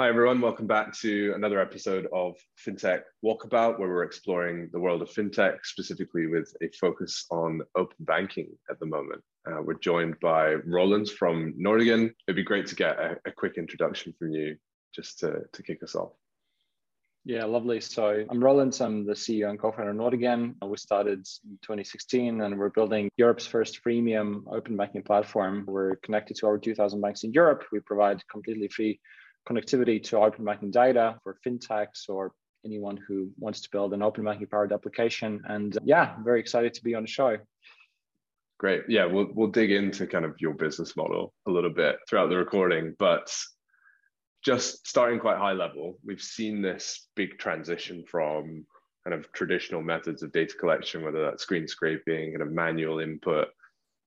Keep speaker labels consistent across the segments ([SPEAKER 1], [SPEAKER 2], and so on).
[SPEAKER 1] Hi, everyone. Welcome back to another episode of FinTech Walkabout, where we're exploring the world of FinTech, specifically with a focus on open banking at the moment. Uh, we're joined by Roland from Nordigen. It'd be great to get a, a quick introduction from you just to, to kick us off.
[SPEAKER 2] Yeah, lovely. So I'm Roland. I'm the CEO and co-founder of Nordigen. We started in 2016 and we're building Europe's first freemium open banking platform. We're connected to over 2,000 banks in Europe. We provide completely free connectivity to open banking data for fintechs or anyone who wants to build an open banking powered application. And uh, yeah, very excited to be on the show.
[SPEAKER 1] Great. Yeah, we'll we'll dig into kind of your business model a little bit throughout the recording, but just starting quite high level, we've seen this big transition from kind of traditional methods of data collection, whether that's screen scraping, kind of manual input,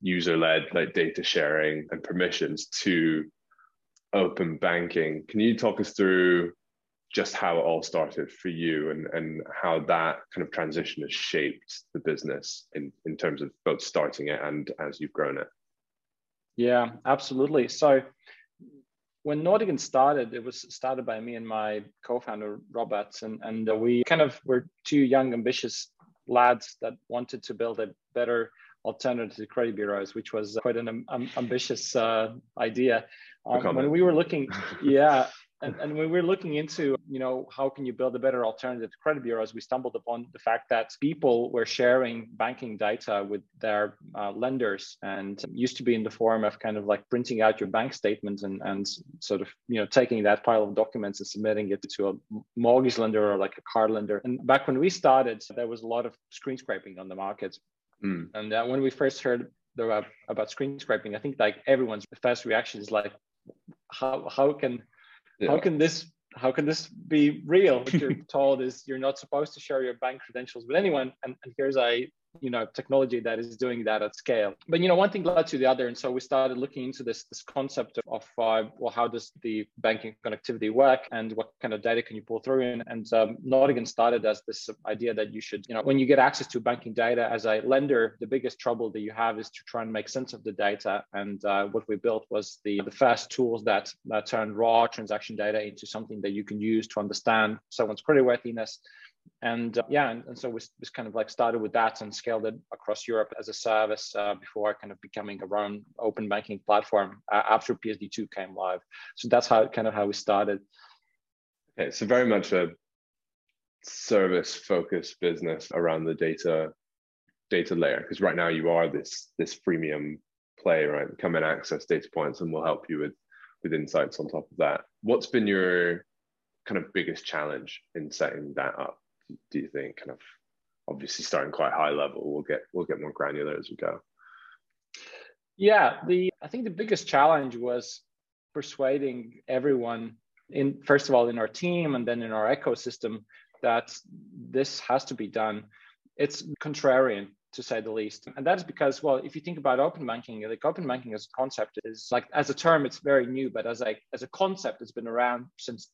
[SPEAKER 1] user-led like data sharing and permissions to open banking. Can you talk us through just how it all started for you and, and how that kind of transition has shaped the business in, in terms of both starting it and as you've grown it?
[SPEAKER 2] Yeah, absolutely. So when Nordigen started, it was started by me and my co-founder Robert, and and we kind of were two young, ambitious lads that wanted to build a better alternative to credit bureaus, which was quite an um, ambitious uh, idea. Um, when we were looking, yeah, and, and when we were looking into, you know, how can you build a better alternative to credit bureaus, we stumbled upon the fact that people were sharing banking data with their uh, lenders and used to be in the form of kind of like printing out your bank statement and, and sort of, you know, taking that pile of documents and submitting it to a mortgage lender or like a car lender. And back when we started, there was a lot of screen scraping on the market. Mm. And uh, when we first heard about, about screen scraping, I think like everyone's first reaction is like, how, how can yeah. how can this how can this be real? What you're told is you're not supposed to share your bank credentials with anyone, and, and here's a you know technology that is doing that at scale. But you know one thing led to the other. And so we started looking into this this concept of uh, well how does the banking connectivity work? And what kind of data can you pull through? And, and um, Nordigen started as this idea that you should you know when you get access to banking data as a lender the biggest trouble that you have is to try and make sense of the data. And uh, what we built was the the first tools that, that turn raw transaction data into something that you can use to understand someone's creditworthiness and uh, yeah and, and, so we, we kind of like started with that and scaled it across europe as a service uh, before kind of becoming our own open banking platform uh, after psd2 came live. So that's how kind of how we started.
[SPEAKER 1] Okay so very much a service focused business around the data data layer because right now you are this this freemium play right? Come and access data points and we'll help you with with insights on top of that. What's been your kind of biggest challenge in setting that up do you think? Kind of obviously starting quite high level. We'll get we'll get more granular as we go.
[SPEAKER 2] Yeah, the I think the biggest challenge was persuading everyone in first of all in our team and then in our ecosystem that this has to be done. It's contrarian to say the least. And that is because, well, if you think about open banking, like open banking as a concept is like as a term, it's very new, but as a as a concept, it's been around since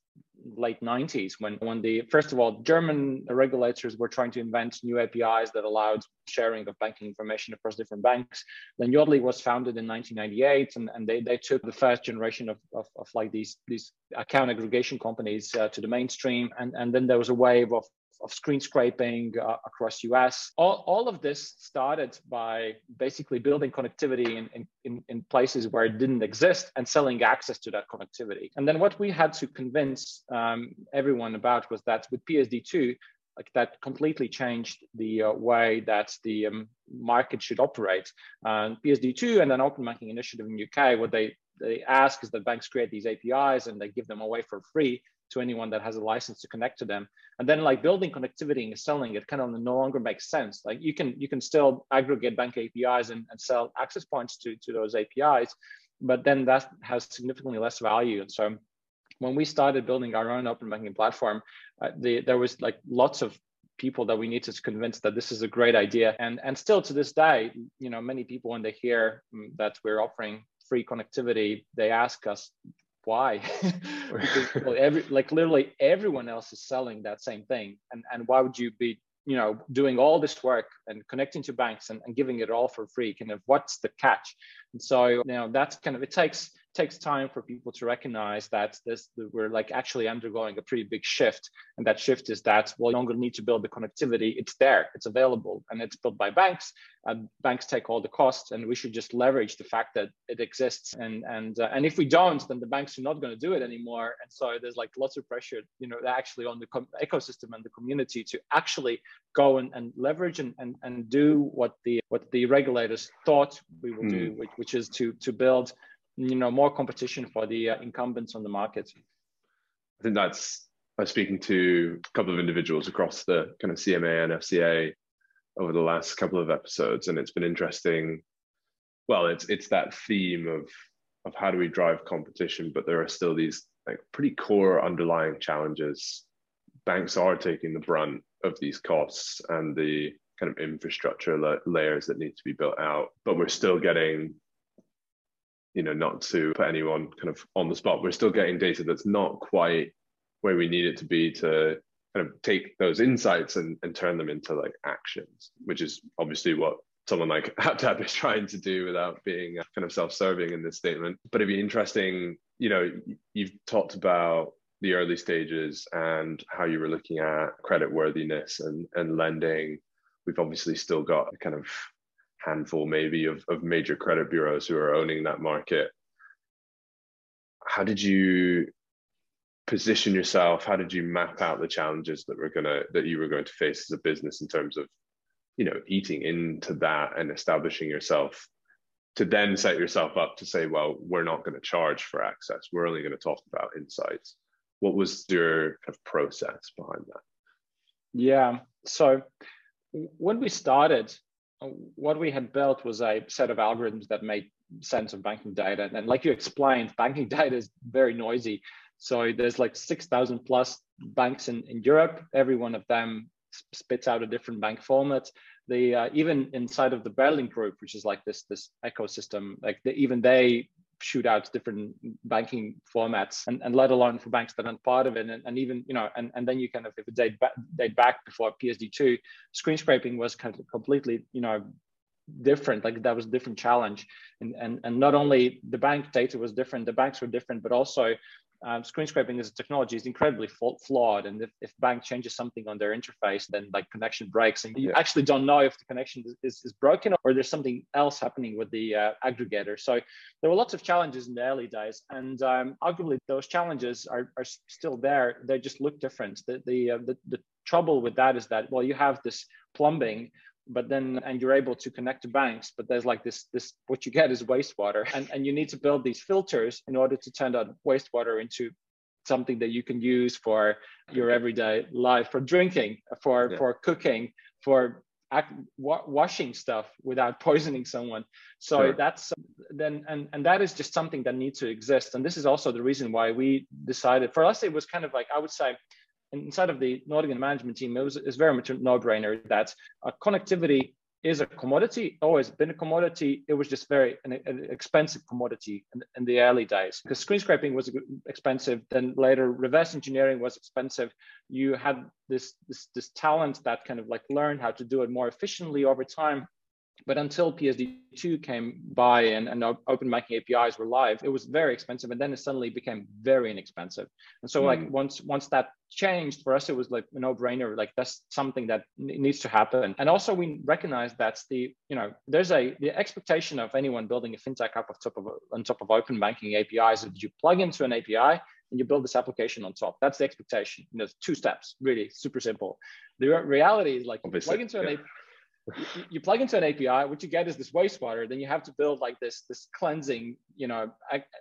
[SPEAKER 2] late 90s when when the first of all German regulators were trying to invent new APIs that allowed sharing of banking information across different banks. Then Yodlee was founded in 1998, and, and they, they took the first generation of, of, of like these these account aggregation companies uh, to the mainstream, and and then there was a wave of of screen scraping uh, across US. All, all of this started by basically building connectivity in, in, in places where it didn't exist and selling access to that connectivity. And then what we had to convince um, everyone about was that with PSD2, like that completely changed the uh, way that the um, market should operate. Uh, PSD2 and then Open Banking Initiative in UK, what they they ask is that banks create these APIs and they give them away for free to anyone that has a license to connect to them. And then like building connectivity and selling it kind of no longer makes sense. Like you can you can still aggregate bank APIs and, and sell access points to, to those APIs, but then that has significantly less value. And so when we started building our own open banking platform, uh, the, there was like lots of people that we need to convince that this is a great idea. And, and still to this day, you know, many people when they hear mm, that we're offering free connectivity, they ask us, why? Because well, every like literally everyone else is selling that same thing and and why would you be you know doing all this work and connecting to banks and, and giving it all for free? Kind of what's the catch? And so you know that's kind of it takes takes time for people to recognize that this we're like actually undergoing a pretty big shift and that shift is that we no longer need to build the connectivity it's there it's available and it's built by banks and banks take all the costs and we should just leverage the fact that it exists and and uh, and if we don't then the banks are not going to do it anymore and so there's like lots of pressure you know actually on the com- ecosystem and the community to actually go and, and leverage and, and and do what the what the regulators thought we would mm. do hmm. which, which is to to build you know more competition for the uh, incumbents on the market.
[SPEAKER 1] I think that's i was speaking to a couple of individuals across the kind of cma and fca over the last couple of episodes and it's been interesting. Well it's it's that theme of of how do we drive competition but there are still these like pretty core underlying challenges. Banks are taking the brunt of these costs and the kind of infrastructure la- layers that need to be built out but we're still getting you know, not to put anyone kind of on the spot, we're still getting data that's not quite where we need it to be to kind of take those insights and, and turn them into like actions, which is obviously what someone like HapTap is trying to do without being uh, kind of self-serving in this statement. But it'd be interesting, you know, you've talked about the early stages and how you were looking at credit worthiness and, and lending. We've obviously still got kind of handful maybe of, of major credit bureaus who are owning that market. How did you position yourself? How did you map out the challenges that were gonna that you were going to face as a business in terms of you know eating into that and establishing yourself to then set yourself up to say well we're not going to charge for access. We're only going to talk about insights. What was your kind of process behind that?
[SPEAKER 2] Yeah. So when we started what we had built was a set of algorithms that made sense of banking data. And like you explained, banking data is very noisy. So there's like 6,000 plus banks in, in Europe. Every one of them spits out a different bank format. The uh, even inside of the Berlin group, which is like this this ecosystem, like the, even they shoot out different banking formats and, and let alone for banks that aren't part of it. And, and even you know and, and then you kind of if it date back, date back before psd2 screen scraping was kind of completely you know different. Like that was a different challenge. And, and and not only the bank data was different the banks were different but also um, screen scraping as a technology is incredibly flawed. And if, if bank changes something on their interface, then like connection breaks and you yeah. actually don't know if the connection is, is, broken or there's something else happening with the uh, aggregator. So there were lots of challenges in the early days. And um, arguably those challenges are, are still there. They just look different. The, the, uh, the, the trouble with that is that, well, you have this plumbing but then and you're able to connect to banks but there's like this this what you get is wastewater and, and you need to build these filters in order to turn that wastewater into something that you can use for your everyday life for drinking for yeah. for cooking for act, wa- washing stuff without poisoning someone so sure. that's then and and that is just something that needs to exist and this is also the reason why we decided for us it was kind of like i would say inside of the Nordigen management team, it was it's very much a no-brainer that uh, connectivity is a commodity, always been a commodity. It was just very an, an expensive commodity in, in, the early days because screen scraping was expensive. Then later, reverse engineering was expensive. You had this this this talent that kind of like learned how to do it more efficiently over time. But until PSD2 came by and, and open banking APIs were live, it was very expensive. And then it suddenly became very inexpensive. And so mm. like once once that changed for us, it was like a no-brainer. Like that's something that needs to happen. And also we recognize that's the, you know, there's a the expectation of anyone building a fintech app on top of on top of open banking APIs that you plug into an API and you build this application on top. That's the expectation. And there's two steps, really super simple. The reality is like plug into an API you, you, plug into an API, what you get is this wastewater. Then you have to build like this this cleansing, you know,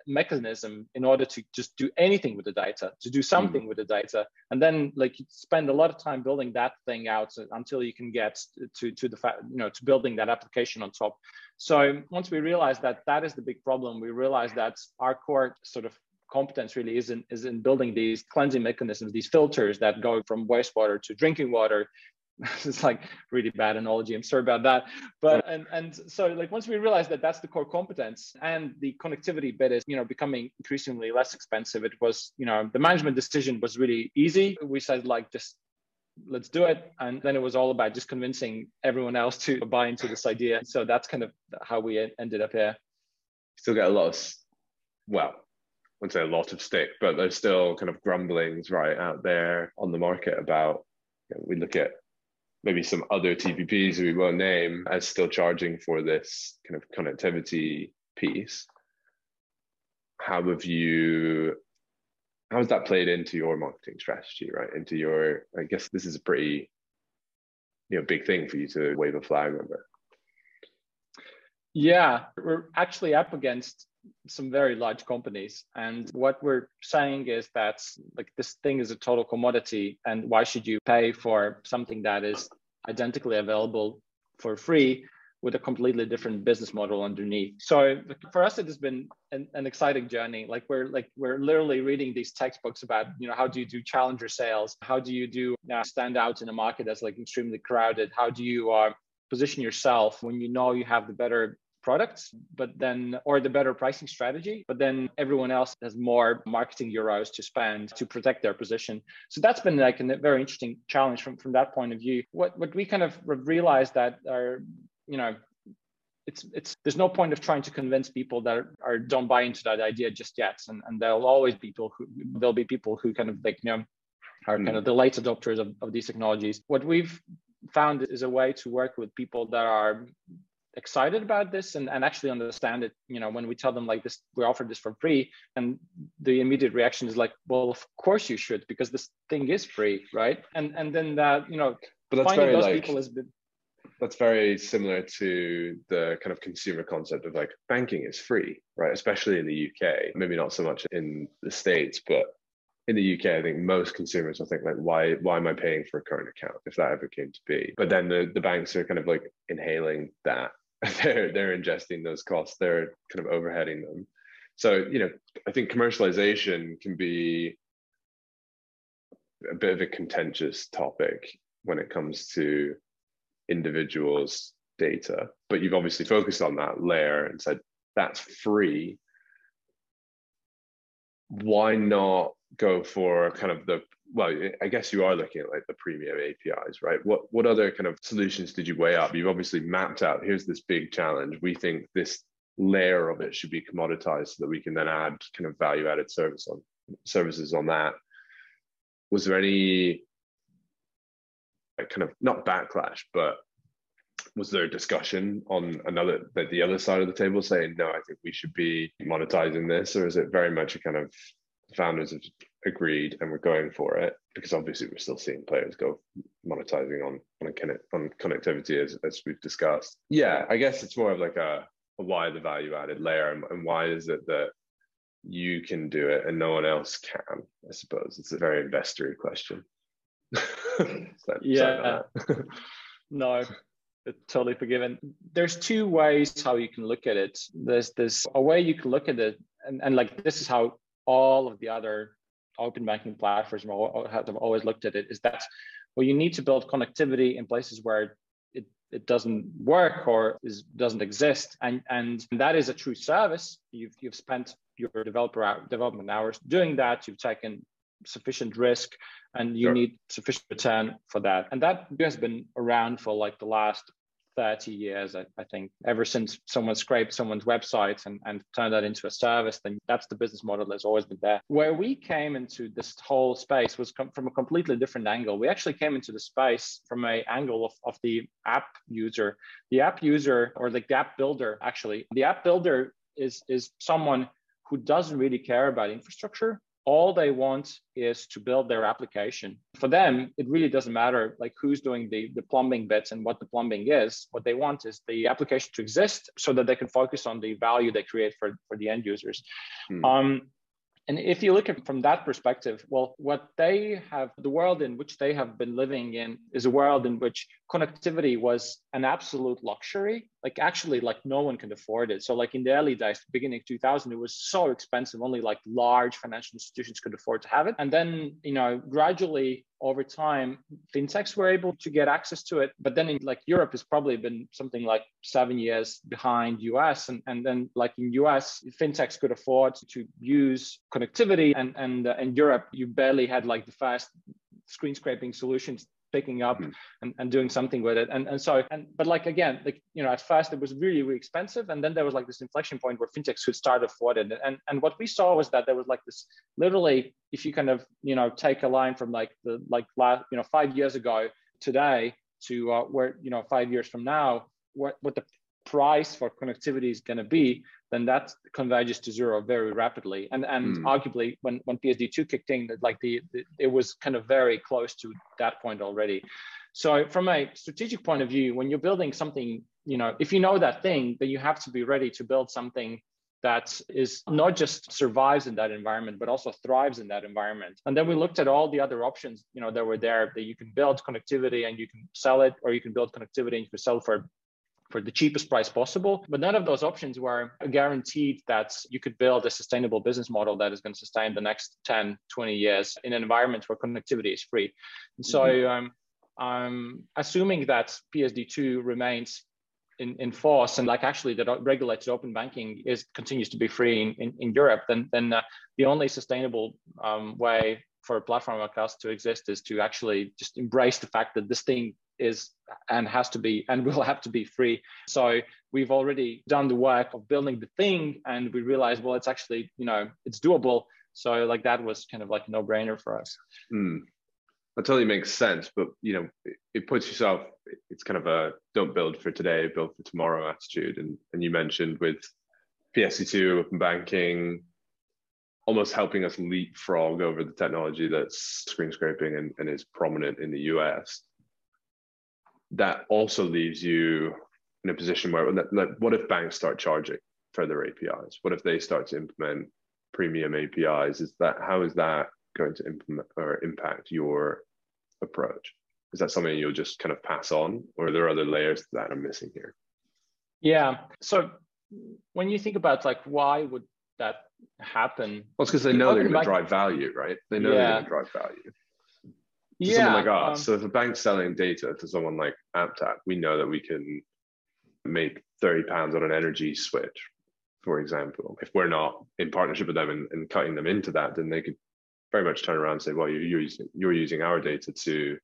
[SPEAKER 2] mechanism in order to just do anything with the data, to do something mm with the data, and then like you spend a lot of time building that thing out until you can get to to the fact, you know, to building that application on top. So once we realized that that is the big problem, we realized that our core sort of competence really is in, is in building these cleansing mechanisms, these filters that go from wastewater to drinking water it's like really bad analogy i'm sorry about that. But and and so like once we realized that that's the core competence and the connectivity bit is you know becoming increasingly less expensive it was you know the management decision was really easy. We said like just let's do it. And then it was all about just convincing everyone else to buy into this idea. So that's kind of how we ended up here.
[SPEAKER 1] Still get a lot of well, I wouldn't say a lot of stick, but there's still kind of grumblings right out there on the market about. You know, we look at maybe some other TPPs we won't name as still charging for this kind of connectivity piece. How have you how has that played into your marketing strategy, right? Into your I guess this is a pretty you know big thing for you to wave a flag over.
[SPEAKER 2] Yeah, we're actually up against some very large companies. And what we're saying is that like this thing is a total commodity. And why should you pay for something that is identically available for free with a completely different business model underneath. So for us, it has been an, an, exciting journey. Like we're like we're literally reading these textbooks about you know how do you do challenger sales? How do you do uh, stand out in a market that's like extremely crowded? How do you uh, position yourself when you know you have the better products, but then, or the better pricing strategy, but then everyone else has more marketing euros to spend to protect their position. So that's been like a very interesting challenge from, from that point of view. What, what we kind of realized that are, you know, it's it's there's no point of trying to convince people that are, are don't buy into that idea just yet and, and there'll always be people who there'll be people who kind of like you know are kind of the late adopters of, of these technologies what we've found is a way to work with people that are excited about this and, and actually understand it you know when we tell them like this we offer this for free and the immediate reaction is like well of course you should because this thing is free right? And and then that you know
[SPEAKER 1] but that's very like, people has been that's very similar to the kind of consumer concept of like banking is free right? Especially in the uk maybe not so much in the states but in the UK, I think most consumers will think like, why why am I paying for a current account if that ever came to be? But then the, the banks are kind of like inhaling that they're they're ingesting those costs. They're kind of overheading them. So you know i think commercialization can be a bit of a contentious topic when it comes to individuals data but you've obviously focused on that layer and said that's free. Why not go for kind of the well, I guess you are looking at like the premium APIs, right? What what other kind of solutions did you weigh up? You've obviously mapped out. Here's this big challenge. We think this layer of it should be commoditized so that we can then add kind of value added service on services on that. Was there any kind of not backlash, but was there a discussion on another that the other side of the table saying no, I think we should be monetizing this, or is it very much a kind of founders have agreed and we're going for it because obviously we're still seeing players go monetizing on on, on connectivity as, as we've discussed. Yeah i guess it's more of like a, a why the value added layer and, and why is it that you can do it and no one else can i suppose. It's a very investory question.
[SPEAKER 2] So, yeah. Uh, no totally forgiven. There's two ways how you can look at it. There's this a way you can look at it and, and like this is how all of the other open banking platforms have always looked at it is that well you need to build connectivity in places where it, it doesn't work or is, doesn't exist. And and that is a true service. You've you've spent your developer out, development hours doing that. You've taken sufficient risk and you sure. need sufficient return for that. And that has been around for like the last 30 years, I, I, think, ever since someone scraped someone's website and, and turned that into a service, then that's the business model that's always been there. Where we came into this whole space was com- from a completely different angle. We actually came into the space from a angle of, of the app user. The app user or the app builder, actually, the app builder is, is someone who doesn't really care about infrastructure all they want is to build their application. For them it really doesn't matter like who's doing the, the plumbing bits and what the plumbing is. What they want is the application to exist so that they can focus on the value they create for, for the end users. Hmm. um, and if you look at from that perspective, well, what they have, the world in which they have been living in is a world in which connectivity was an absolute luxury. Like actually, like no one can afford it. So like in the early days, beginning 2000, it was so expensive. Only like large financial institutions could afford to have it. And then, you know, gradually over time, fintechs were able to get access to it. But then in like Europe has probably been something like seven years behind US. And, and then like in US, fintechs could afford to use connectivity. And, and uh, in Europe, you barely had like the fast screen scraping solutions picking up mm. and, and doing something with it. And and so and but like again, like you know, at first it was really, really expensive. And then there was like this inflection point where fintechs could start afford it. And and what we saw was that there was like this literally, if you kind of, you know, take a line from like the like last, you know, five years ago today to uh, where, you know, five years from now, what what the price for connectivity is going to be, then that converges to zero very rapidly. And and mm. arguably, when when PSD2 kicked in, like the, the, it was kind of very close to that point already. So from a strategic point of view, when you're building something, you know, if you know that thing, then you have to be ready to build something that is not just survives in that environment but also thrives in that environment and then we looked at all the other options you know that were there that you can build connectivity and you can sell it or you can build connectivity and you can sell for for the cheapest price possible. But none of those options were guaranteed that you could build a sustainable business model that is going to sustain the next 10, 20 years in an environment where connectivity is free. And so mm-hmm. um, I'm assuming that PSD2 remains in, in force and like actually that regulated open banking is continues to be free in, in, in Europe, then, then uh, the only sustainable um, way for a platform like us to exist is to actually just embrace the fact that this thing is and has to be and will have to be free. So we've already done the work of building the thing and we realized, well, it's actually, you know, it's doable. So like that was kind of like a no brainer for us.
[SPEAKER 1] Mm. That totally makes sense, but you know, it, it puts yourself. It's kind of a don't build for today, build for tomorrow attitude. And and you mentioned with PSD2, open banking, almost helping us leapfrog over the technology that's screen scraping and, and is prominent in the US that also leaves you in a position where like, what if banks start charging for their apis what if they start to implement premium apis is that how is that going to implement or impact your approach? Is that something you'll just kind of pass on or are there other layers that i'm missing here?
[SPEAKER 2] Yeah. So when you think about like why would that happen
[SPEAKER 1] well it's because they know they're going to drive value right they know yeah. they're going to drive value to yeah, someone like us. Um, so if a bank's selling data to someone like AppTap, we know that we can make 30 pounds on an energy switch, for example. If we're not in partnership with them and, and cutting them into that, then they could very much turn around and say, well, you're using, you're using our data to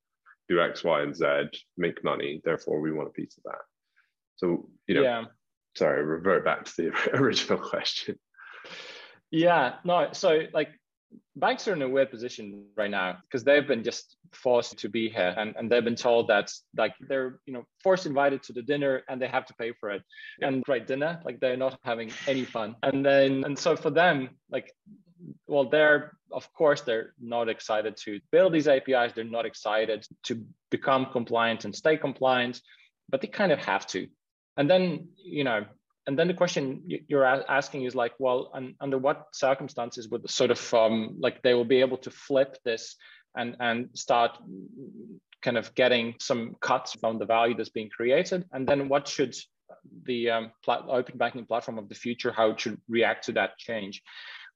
[SPEAKER 1] do X, Y, and Z, make money. Therefore, we want a piece of that. So, you know, yeah. sorry, revert back to the original question.
[SPEAKER 2] Yeah, no. So, like, banks are in a weird position right now because they've been just forced to be here and, and they've been told that like they're you know forced invited to the dinner and they have to pay for it. And right dinner like they're not having any fun. And then and so for them like well they're of course they're not excited to build these apis they're not excited to become compliant and stay compliant but they kind of have to. And then you know and then the question you're asking is like, well, under what circumstances would sort of um, like they will be able to flip this and and start kind of getting some cuts from the value that's being created, and then what should the um, open banking platform of the future how it should react to that change?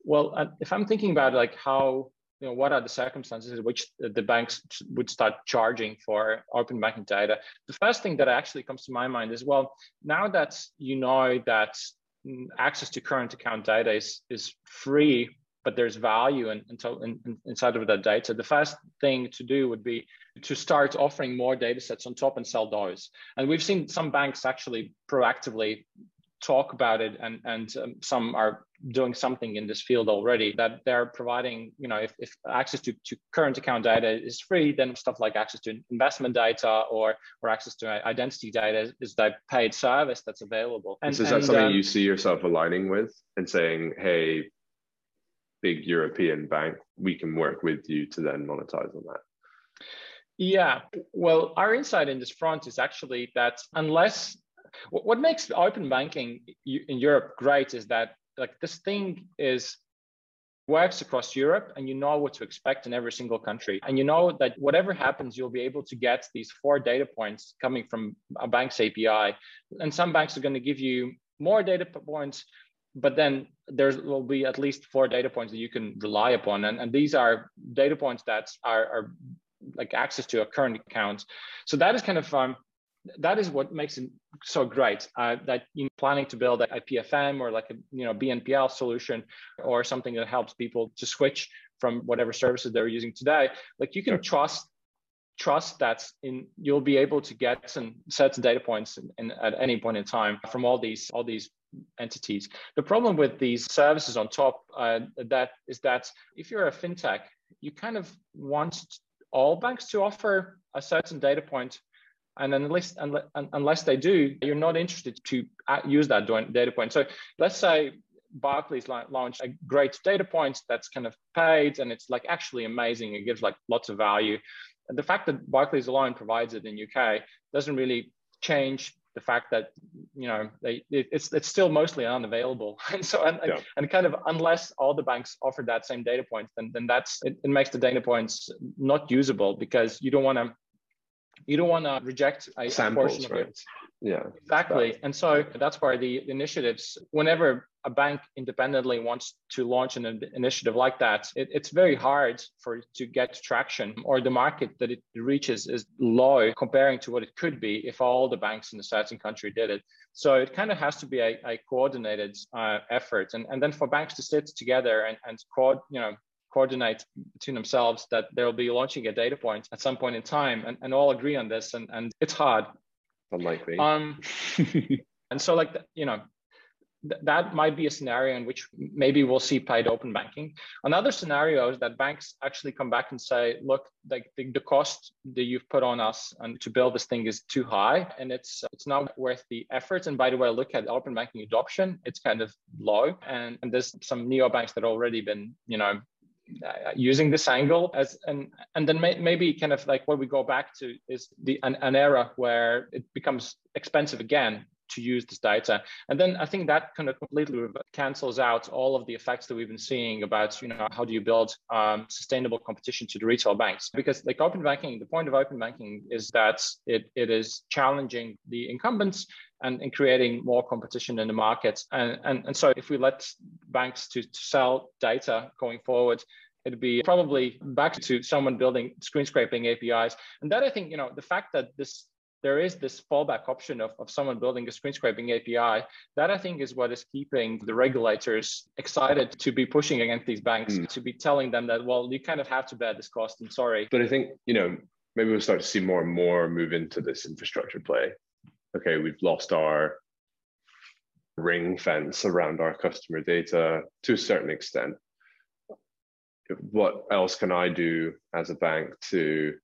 [SPEAKER 2] Well, uh, if I'm thinking about like how you know, what are the circumstances in which the banks would start charging for open banking data? The first thing that actually comes to my mind is, well, now that you know that mm, access to current account data is, is free, but there's value in, in, in, inside of that data, the first thing to do would be to start offering more data sets on top and sell those. And we've seen some banks actually proactively talk about it and and um, some are doing something in this field already that they're providing you know if, if access to, to current account data is free then stuff like access to investment data or or access to identity data is that paid service that's available.
[SPEAKER 1] And, so is that and, something um, you see yourself aligning with and saying hey big european bank we can work with you to then monetize on that
[SPEAKER 2] yeah, well, our insight in this front is actually that unless what makes open banking in Europe great is that like this thing is works across Europe and you know what to expect in every single country. And you know that whatever happens, you'll be able to get these four data points coming from a bank's API. And some banks are going to give you more data points, but then there will be at least four data points that you can rely upon. And, and these are data points that are, are like access to a current account. So that is kind of um, that is what makes it so great uh, that you are planning to build a PFM or like a you know BNPL solution or something that helps people to switch from whatever services they're using today. Like you can sure. trust trust that in you'll be able to get some certain data points in, in, at any point in time from all these all these entities. The problem with these services on top uh, that is that if you're a fintech, you kind of want all banks to offer a certain data point and unless unless they do, you're not interested to uh, use that data point. So let's say Barclays launched a great data point that's kind of paid and it's like actually amazing. It gives like lots of value. And the fact that Barclays alone provides it in UK doesn't really change the fact that you know they it's it's still mostly unavailable and so and, yeah. and kind of unless all the banks offer that same data point then then that's it, it makes the data points not usable because you don't want to you don't want to reject a,
[SPEAKER 1] Samples,
[SPEAKER 2] portion of
[SPEAKER 1] right?
[SPEAKER 2] it.
[SPEAKER 1] Yeah.
[SPEAKER 2] Exactly. And so that's why the initiatives, whenever a bank independently wants to launch an initiative like that, it, it's very hard for it to get traction or the market that it reaches is low comparing to what it could be if all the banks in the certain country did it. So it kind of has to be a, a coordinated uh, effort. And, and then for banks to sit together and, and co- you know, coordinate between themselves that they'll be launching a data point at some point in time and, and all agree on this and, and it's hard.
[SPEAKER 1] Unlikely.
[SPEAKER 2] Um and so like you know th- that might be a scenario in which maybe we'll see paid open banking. Another scenario is that banks actually come back and say look like the, the cost that you've put on us and to build this thing is too high and it's it's not worth the effort. And by the way look at open banking adoption. It's kind of low and, and there's some neo banks that already been you know using this angle as and and then may, maybe kind of like what we go back to is the an, an era where it becomes expensive again to use this data. And then i think that kind of completely cancels out all of the effects that we've been seeing about you know how do you build um, sustainable competition to the retail banks? Because like open banking the point of open banking is that it, it is challenging the incumbents and, and creating more competition in the market. And, and, and so if we let banks to, to sell data going forward, it'd be probably back to someone building screen scraping APIs. And that I think, you know, the fact that this there is this fallback option of, of someone building a screen scraping API. That I think is what is keeping the regulators excited to be pushing against these banks, mm. to be telling them that, well, you kind of have to bear this cost. And sorry.
[SPEAKER 1] But I think, you know, maybe we'll start to see more and more move into this infrastructure play okay, we've lost our ring fence around our customer data to a certain extent. What else can I do as a bank to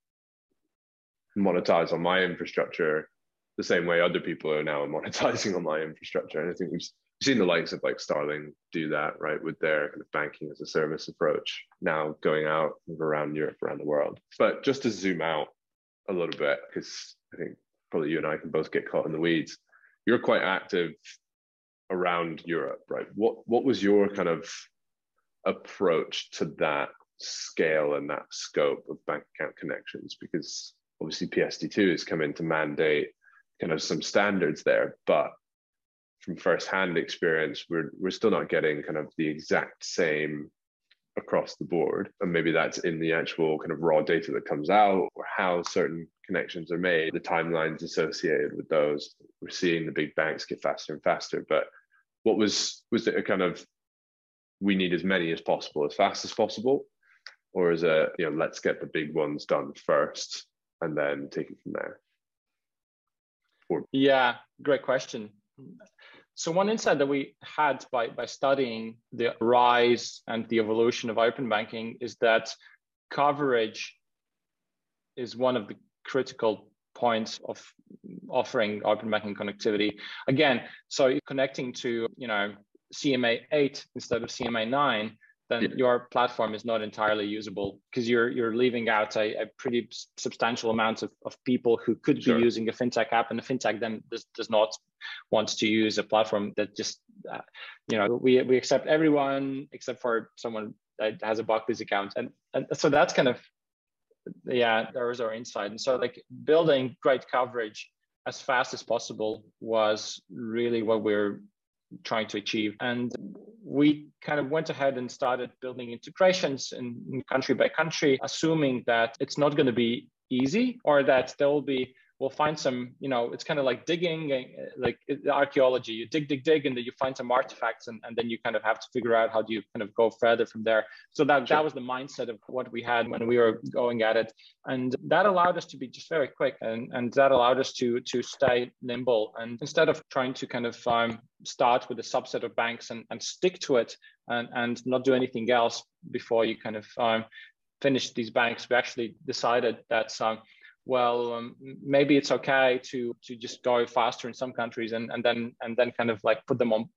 [SPEAKER 1] monetize on my infrastructure the same way other people are now monetizing on my infrastructure? And I think we've seen the likes of like Starling do that, right, with their kind of banking as a service approach now going out around Europe, around the world. But just to zoom out a little bit, because I think probably you and I can both get caught in the weeds. You're quite active around Europe, right? What what was your kind of approach to that scale and that scope of bank account connections? Because obviously PSD2 has come in to mandate kind of some standards there, but from firsthand experience, we're we're still not getting kind of the exact same across the board. And maybe that's in the actual kind of raw data that comes out or how certain connections are made, the timelines associated with those. We're seeing the big banks get faster and faster. But what was was it a kind of we need as many as possible, as fast as possible? Or is it, you know, let's get the big ones done first and then take it from there?
[SPEAKER 2] Or- yeah, great question. So one insight that we had by, by studying the rise and the evolution of open banking is that coverage is one of the critical points of offering open banking connectivity. Again, so you're connecting to you know CMA 8 instead of CMA 9 then yeah. your platform is not entirely usable because you're you're leaving out a, a pretty substantial amount of, of people who could sure. be using a fintech app and the fintech then does, does not want to use a platform that just uh, you know we, we accept everyone except for someone that has a Barclays account and, and so that's kind of yeah there was our insight and so like building great coverage as fast as possible was really what we're trying to achieve. And we kind of went ahead and started building integrations in, in country by country, assuming that it's not going to be easy or that there will be we'll find some, you know, it's kind of like digging, uh, like archaeology. You dig, dig, dig, and then you find some artifacts, and, and then you kind of have to figure out how do you kind of go further from there. So that, sure. that was the mindset of what we had when we were going at it. And that allowed us to be just very quick and, and that allowed us to, to stay nimble. And instead of trying to kind of um, start with a subset of banks and, and stick to it and, and not do anything else before you kind of um, finish these banks, we actually decided that um, well um, maybe it's okay to to just go faster in some countries and and then and then kind of like put them on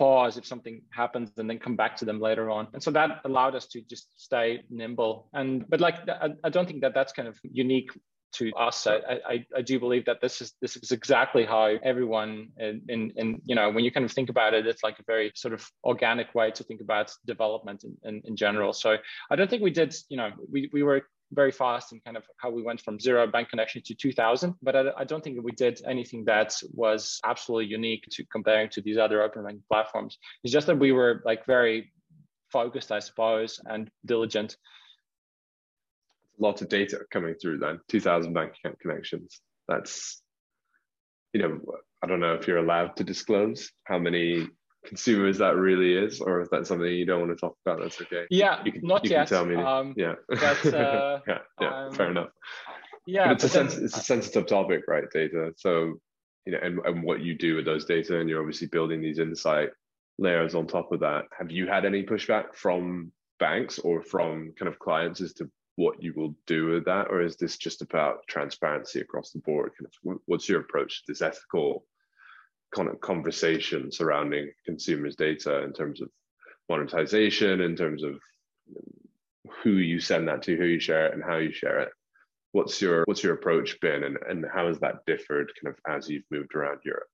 [SPEAKER 2] pause if something happens and then come back to them later on. And so that allowed us to just stay nimble. And but like i, I don't think that that's kind of unique to us. I, I, I do believe that this is this is exactly how everyone in, in, in you know when you kind of think about it it's like a very sort of organic way to think about development in, in, in general. So i don't think we did you know we, we were very fast and kind of how we went from zero bank connection to 2000 but I, I, don't think we did anything that was absolutely unique to comparing to these other open banking platforms. It's just that we were like very focused i suppose and diligent.
[SPEAKER 1] Lots of data coming through then 2000 bank account connections. That's you know i don't know if you're allowed to disclose how many consumers that really is, or if that's something you don't want to talk about, that's okay.
[SPEAKER 2] Yeah,
[SPEAKER 1] you can,
[SPEAKER 2] not
[SPEAKER 1] you
[SPEAKER 2] yet.
[SPEAKER 1] Can tell me. Um, yeah. But, uh, yeah, yeah, um, fair enough.
[SPEAKER 2] Yeah,
[SPEAKER 1] but it's but a then, it's a sensitive topic, right? Data. So you know, and, and what you do with those data, and you're obviously building these insight layers on top of that. Have you had any pushback from banks or from kind of clients as to what you will do with that, or is this just about transparency across the board? Kind of, what's your approach to this ethical kind of conversation surrounding consumers' data in terms of monetization, in terms of who you send that to, who you share it, and how you share it. What's your what's your approach been, and, and how has that differed kind of as you've moved around Europe?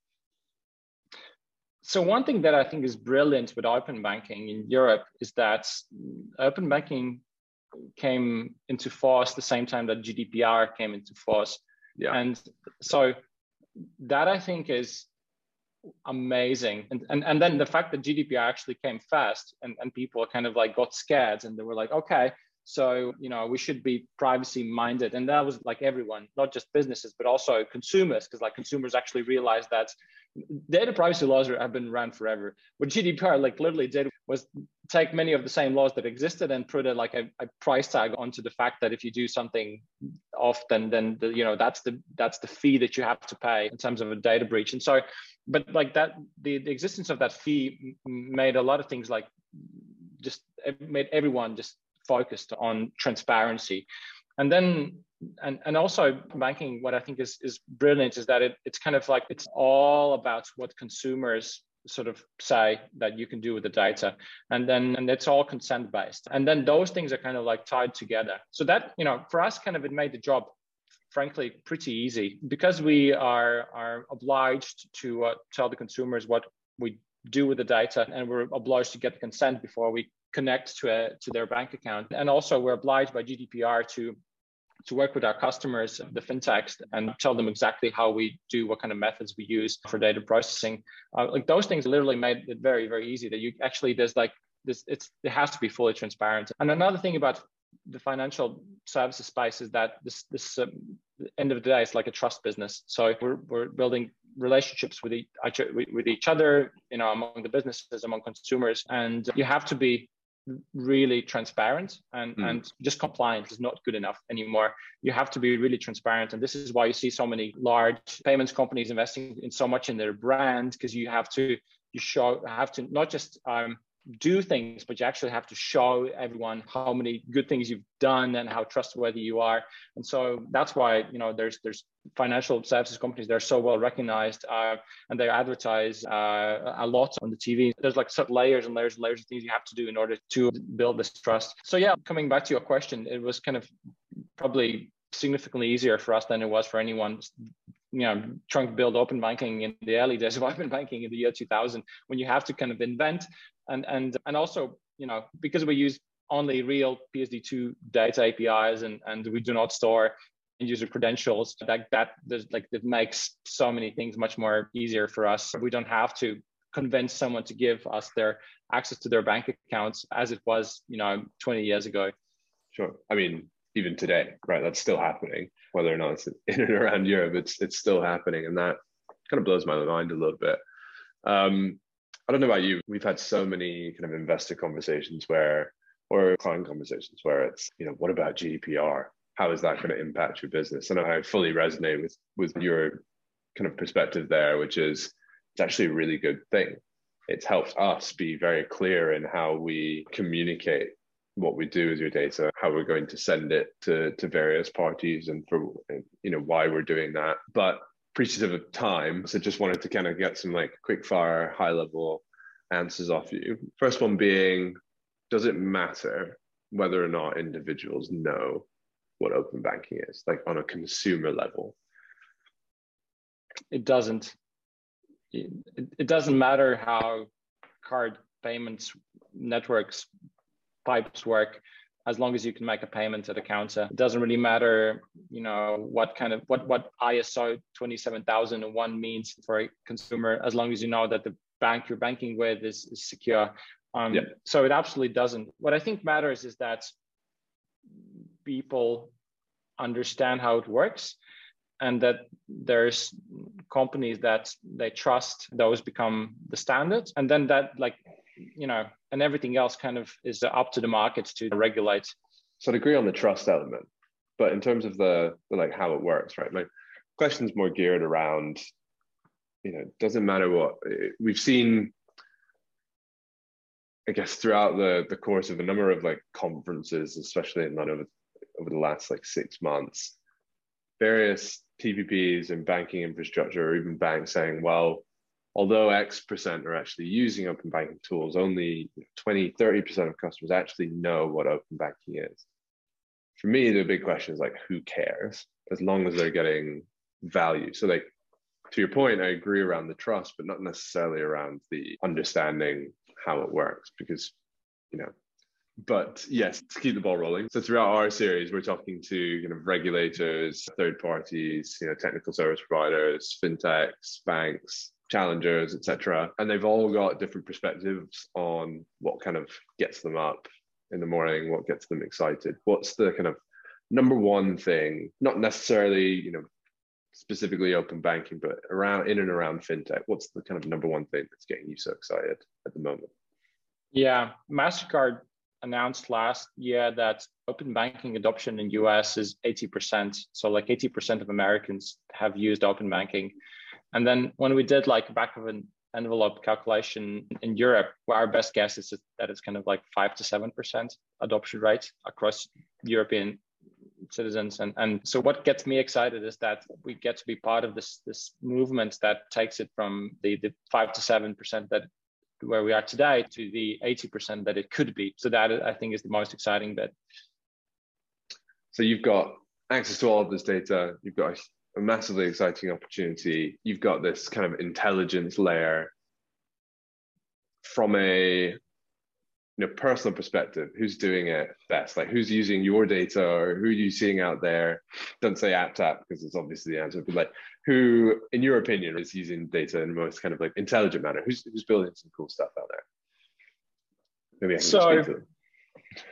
[SPEAKER 2] So one thing that I think is brilliant with open banking in Europe is that open banking came into force the same time that GDPR came into force. Yeah. And so that I think is amazing. And, and and then the fact that GDPR actually came fast and, and people kind of like got scared and they were like, okay, so you know we should be privacy minded. And that was like everyone, not just businesses, but also consumers, because like consumers actually realized that data privacy laws have been around forever. What GDPR like literally did was take many of the same laws that existed and put a like a, a price tag onto the fact that if you do something often, then the, you know that's the that's the fee that you have to pay in terms of a data breach. And so but like that the, the existence of that fee made a lot of things like just made everyone just focused on transparency. And then and, and also banking what i think is is brilliant is that it, it's kind of like it's all about what consumers sort of say that you can do with the data. And then and it's all consent based and then those things are kind of like tied together. So that you know for us kind of it made the job frankly pretty easy because we are are obliged to uh, tell the consumers what we do with the data and we're obliged to get consent before we connect to a, to their bank account and also we're obliged by GDPR to to work with our customers, the fintechs, and tell them exactly how we do, what kind of methods we use for data processing. Uh, like those things literally made it very, very easy. That you actually there's like this, it's it has to be fully transparent. And another thing about the financial services space is that this this um, end of the day it's like a trust business so we're, we're building relationships with each, with each other you know among the businesses among consumers and you have to be really transparent and, mm. and just compliance is not good enough anymore. You have to be really transparent. And this is why you see so many large payments companies investing in so much in their brand because you have to you show have to not just um, do things, but you actually have to show everyone how many good things you've done and how trustworthy you are. And so that's why you know there's there's financial services companies they're so well recognized uh, and they advertise uh, a lot on the TV. There's like certain layers and layers and layers of things you have to do in order to build this trust. So yeah, coming back to your question, it was kind of probably significantly easier for us than it was for anyone you know to build open banking in the early days of open banking in the year 2000 when you have to kind of invent and and and also you know because we use only real PSD2 data APIs and and we do not store end user credentials that that like that makes so many things much more easier for us. We don't have to convince someone to give us their access to their bank accounts as it was you know 20 years ago.
[SPEAKER 1] Sure. I mean even today, right? That's still happening, whether or not it's in and around Europe, it's it's still happening, and that kind of blows my mind a little bit. Um, I don't know about you. We've had so many kind of investor conversations where, or client conversations where it's, you know, what about GDPR? How is that going to impact your business? And I fully resonate with with your kind of perspective there, which is it's actually a really good thing. It's helped us be very clear in how we communicate what we do with your data, how we're going to send it to, to various parties and for you know why we're doing that. But appreciative of time. So just wanted to kind of get some like quick fire, high level answers off you. First one being, does it matter whether or not individuals know what open banking is, like on a consumer level?
[SPEAKER 2] It doesn't. It, it doesn't matter how card payments networks pipes work as long as you can make a payment at a counter. It doesn't really matter, you know, what kind of what what ISO 27001 means for a consumer, as long as you know that the bank you're banking with is, is secure. Um, yeah. So it absolutely doesn't. What I think matters is that people understand how it works and that there's companies that they trust those become the standard and then that like you know, and everything else kind of is up to the markets to regulate.
[SPEAKER 1] So I'd agree on the trust element, but in terms of the, the like how it works, right? Like questions more geared around, you know, doesn't matter what we've seen. I guess throughout the the course of a number of like conferences, especially in over over the last like six months, various TPPs and banking infrastructure, or even banks saying, well, although X percent are actually using open banking tools, only 20, 30% of customers actually know what open banking is. For me, the big question is like, who cares? As long as they're getting value. So, like, to your point, I agree around the trust, but not necessarily around the understanding how it works because, you know, but yes, to keep the ball rolling. So throughout our series, we're talking to kind of regulators, third parties, you know, technical service providers, fintechs, banks, challengers, etc. And they've all got different perspectives on what kind of gets them up in the morning, what gets them excited. What's the kind of number one thing, not necessarily, you know, specifically open banking, but around in and around fintech, what's the kind of number one thing that's getting you so excited at the moment?
[SPEAKER 2] Yeah, MasterCard announced last year that open banking adoption in US is 80%. So like 80% of Americans have used open banking. And then when we did like back of an envelope calculation in Europe, our best guess is that it's kind of like five to seven percent adoption rate across European citizens. And and so what gets me excited is that we get to be part of this this movement that takes it from the the five to seven percent that where we are today to the 80% that it could be. So that I think is the most exciting bit.
[SPEAKER 1] So you've got access to all of this data, you've got a massively exciting opportunity. You've got this kind of intelligence layer from a you know personal perspective. Who's doing it best? Like who's using your data or who are you seeing out there? Don't say AppTap because it's obviously the answer but like who in your opinion is using data in the most kind of like intelligent manner? Who's, who's building some cool stuff out there?
[SPEAKER 2] Maybe I can so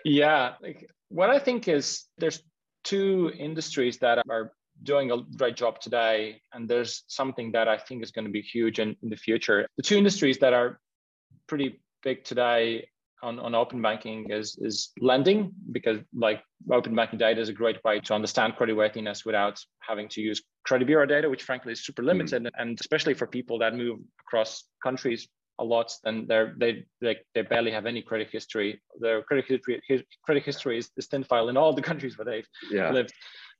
[SPEAKER 2] yeah like what i think is there's two industries that are doing a great job today. And there's something that I think is going to be huge in, in the future. The two industries that are pretty big today on, on open banking is, is lending, because like open banking data is a great way to understand credit worthiness without having to use credit bureau data, which frankly is super limited. Mm. And especially for people that move across countries a lot, then they're, they, they, they barely have any credit history. Their credit history, credit history is, is thin file in all the countries where they've yeah. lived.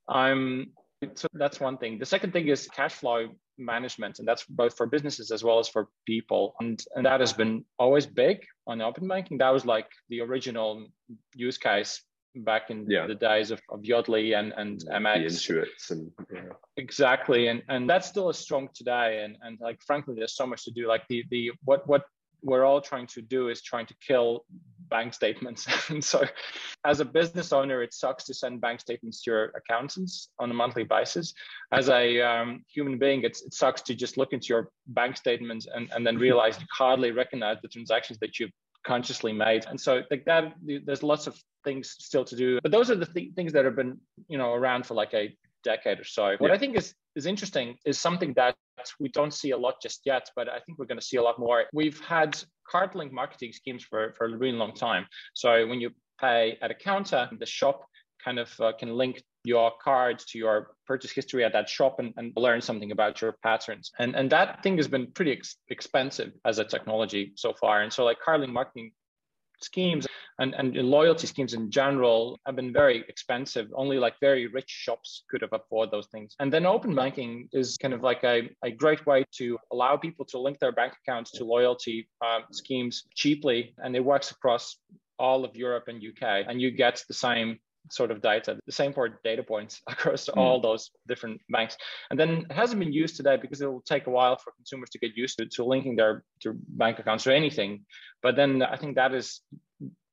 [SPEAKER 2] Um, so that's one thing. The second thing is cash flow management, and that's both for businesses as well as for people. And, and that has been always big on open banking. That was like the original use case back in yeah. the days of, of Yodlee and, and MX.
[SPEAKER 1] The and yeah.
[SPEAKER 2] exactly. And and that's still as strong today. And and like frankly, there's so much to do. Like the the what what we're all trying to do is trying to kill bank statements. and so, as a business owner, it sucks to send bank statements to your accountants on a monthly basis. As a um, human being, it sucks to just look into your bank statements and, and then realize you hardly recognize the transactions that you've consciously made. And so like that, there's lots of things still to do. But those are the th- things that have been, you know, around for like a decade or so. What I think is is interesting is something that we don't see a lot just yet, but I think we're going to see a lot more. We've had card link marketing schemes for, for a really long time. So when you pay at a counter, the shop kind of uh, can link your card to your purchase history at that shop and, and learn something about your patterns. And, and that thing has been pretty ex- expensive as a technology so far. And so like card link marketing schemes and, and loyalty schemes in general have been very expensive. Only like very rich shops could have afford those things. And then open banking is kind of like a, a great way to allow people to link their bank accounts to loyalty um, schemes cheaply. And it works across all of Europe and UK. And you get the same sort of data, the same for data points across mm. all those different banks. And then it hasn't been used today because it will take a while for consumers to get used to, to linking their, their bank accounts to anything. But then I think that is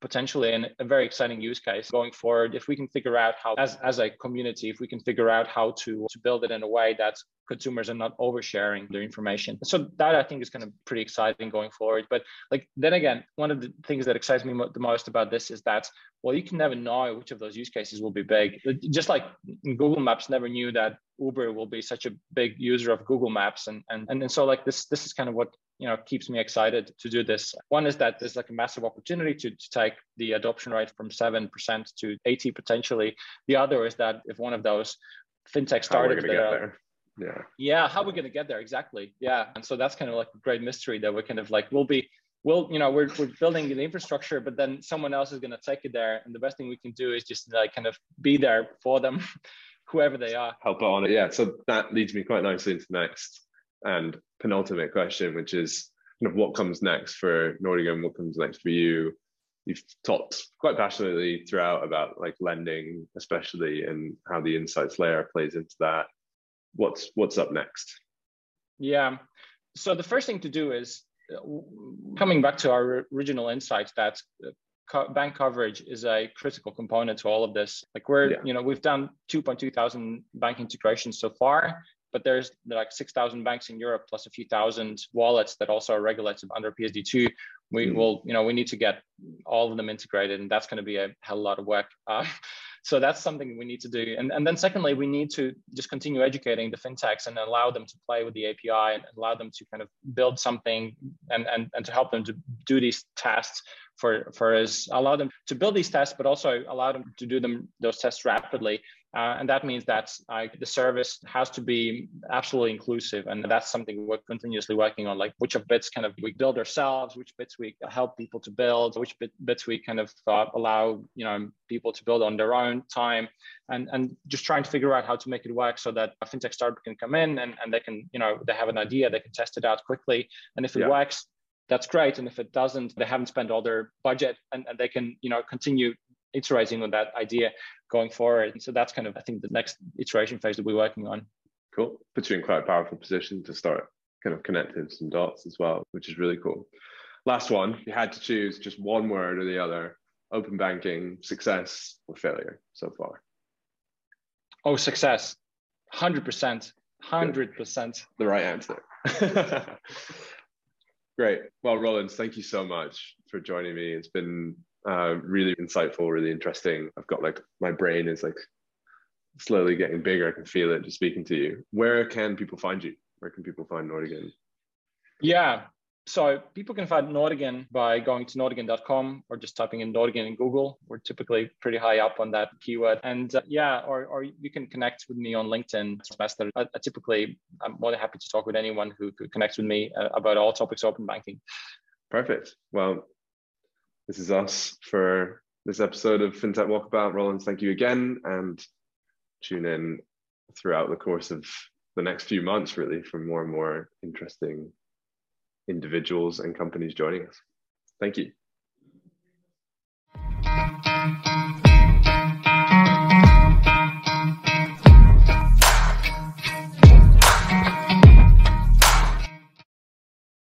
[SPEAKER 2] potentially an, a very exciting use case going forward. If we can figure out how as, as a community if we can figure out how to to build it in a way that consumers are not oversharing their information. So that i think is kind of pretty exciting going forward. But like then again one of the things that excites me mo- the most about this is that well you can never know which of those use cases will be big. Just like google maps never knew that uber will be such a big user of google maps. And and, and so like this this is kind of what you know keeps me excited to do this. One is that there's like a massive opportunity to, to take the adoption rate from 7% to 80 potentially. The other is that if one of those fintech startups that are,
[SPEAKER 1] yeah.
[SPEAKER 2] Yeah how are we going to get there? Exactly. Yeah. And so that's kind of like a great mystery that we're kind of like we'll be we'll you know we're, we're building the infrastructure but then someone else is going to take it there. And the best thing we can do is just like kind of be there for them whoever they are
[SPEAKER 1] help on it yeah so that leads me quite nicely into next and penultimate question, which is kind of what comes next for Nordigen, what comes next for you? You've talked quite passionately throughout about like lending, especially and how the insights layer plays into that. What's what's up next?
[SPEAKER 2] Yeah. So the first thing to do is uh, coming back to our original insights that uh, bank coverage is a critical component to all of this. Like we're, yeah. you know, we've done 2.2 thousand bank integrations so far but there's like 6,000 banks in Europe plus a few thousand wallets that also are regulated under PSD2. We mm. will, you know, we need to get all of them integrated, and that's going to be a hell of a lot of work. Uh, so that's something we need to do. And, and then secondly, we need to just continue educating the fintechs and allow them to play with the API and allow them to kind of build something and, and, and to help them to do these tests for, for us, allow them to build these tests, but also allow them to do them those tests rapidly uh, and that means that uh, the service has to be absolutely inclusive. And that's something we're continuously working on, like which of bits kind of we build ourselves, which bits we help people to build, which bit, bits we kind of uh, allow, you know, people to build on their own time and, and just trying to figure out how to make it work so that a fintech startup can come in and, and they can, you know, they have an idea, they can test it out quickly. And if it yeah. works, that's great. And if it doesn't, they haven't spent all their budget and, and they can, you know, continue iterating on that idea going forward. And so that's kind of, I think, the next iteration phase that we're working on.
[SPEAKER 1] Cool. Puts you in quite a powerful position to start kind of connecting some dots as well, which is really cool. Last one, you had to choose just one word or the other open banking, success or failure so far?
[SPEAKER 2] Oh, success. 100%. 100%.
[SPEAKER 1] The right answer. Great. Well, Roland, thank you so much for joining me. It's been uh, really insightful, really interesting. I've got like my brain is like slowly getting bigger. I can feel it just speaking to you. Where can people find you? Where can people find Nordigen?
[SPEAKER 2] Yeah. So people can find Nordigen by going to nordigen.com or just typing in Nordigen in Google. We're typically pretty high up on that keyword. And uh, yeah, or, or you can connect with me on LinkedIn. I, I typically, I'm more than happy to talk with anyone who, who connects with me uh, about all topics open banking.
[SPEAKER 1] Perfect. Well, this is us for this episode of FinTech Walkabout. Roland, thank you again, and tune in throughout the course of the next few months, really, for more and more interesting individuals and companies joining us. Thank you.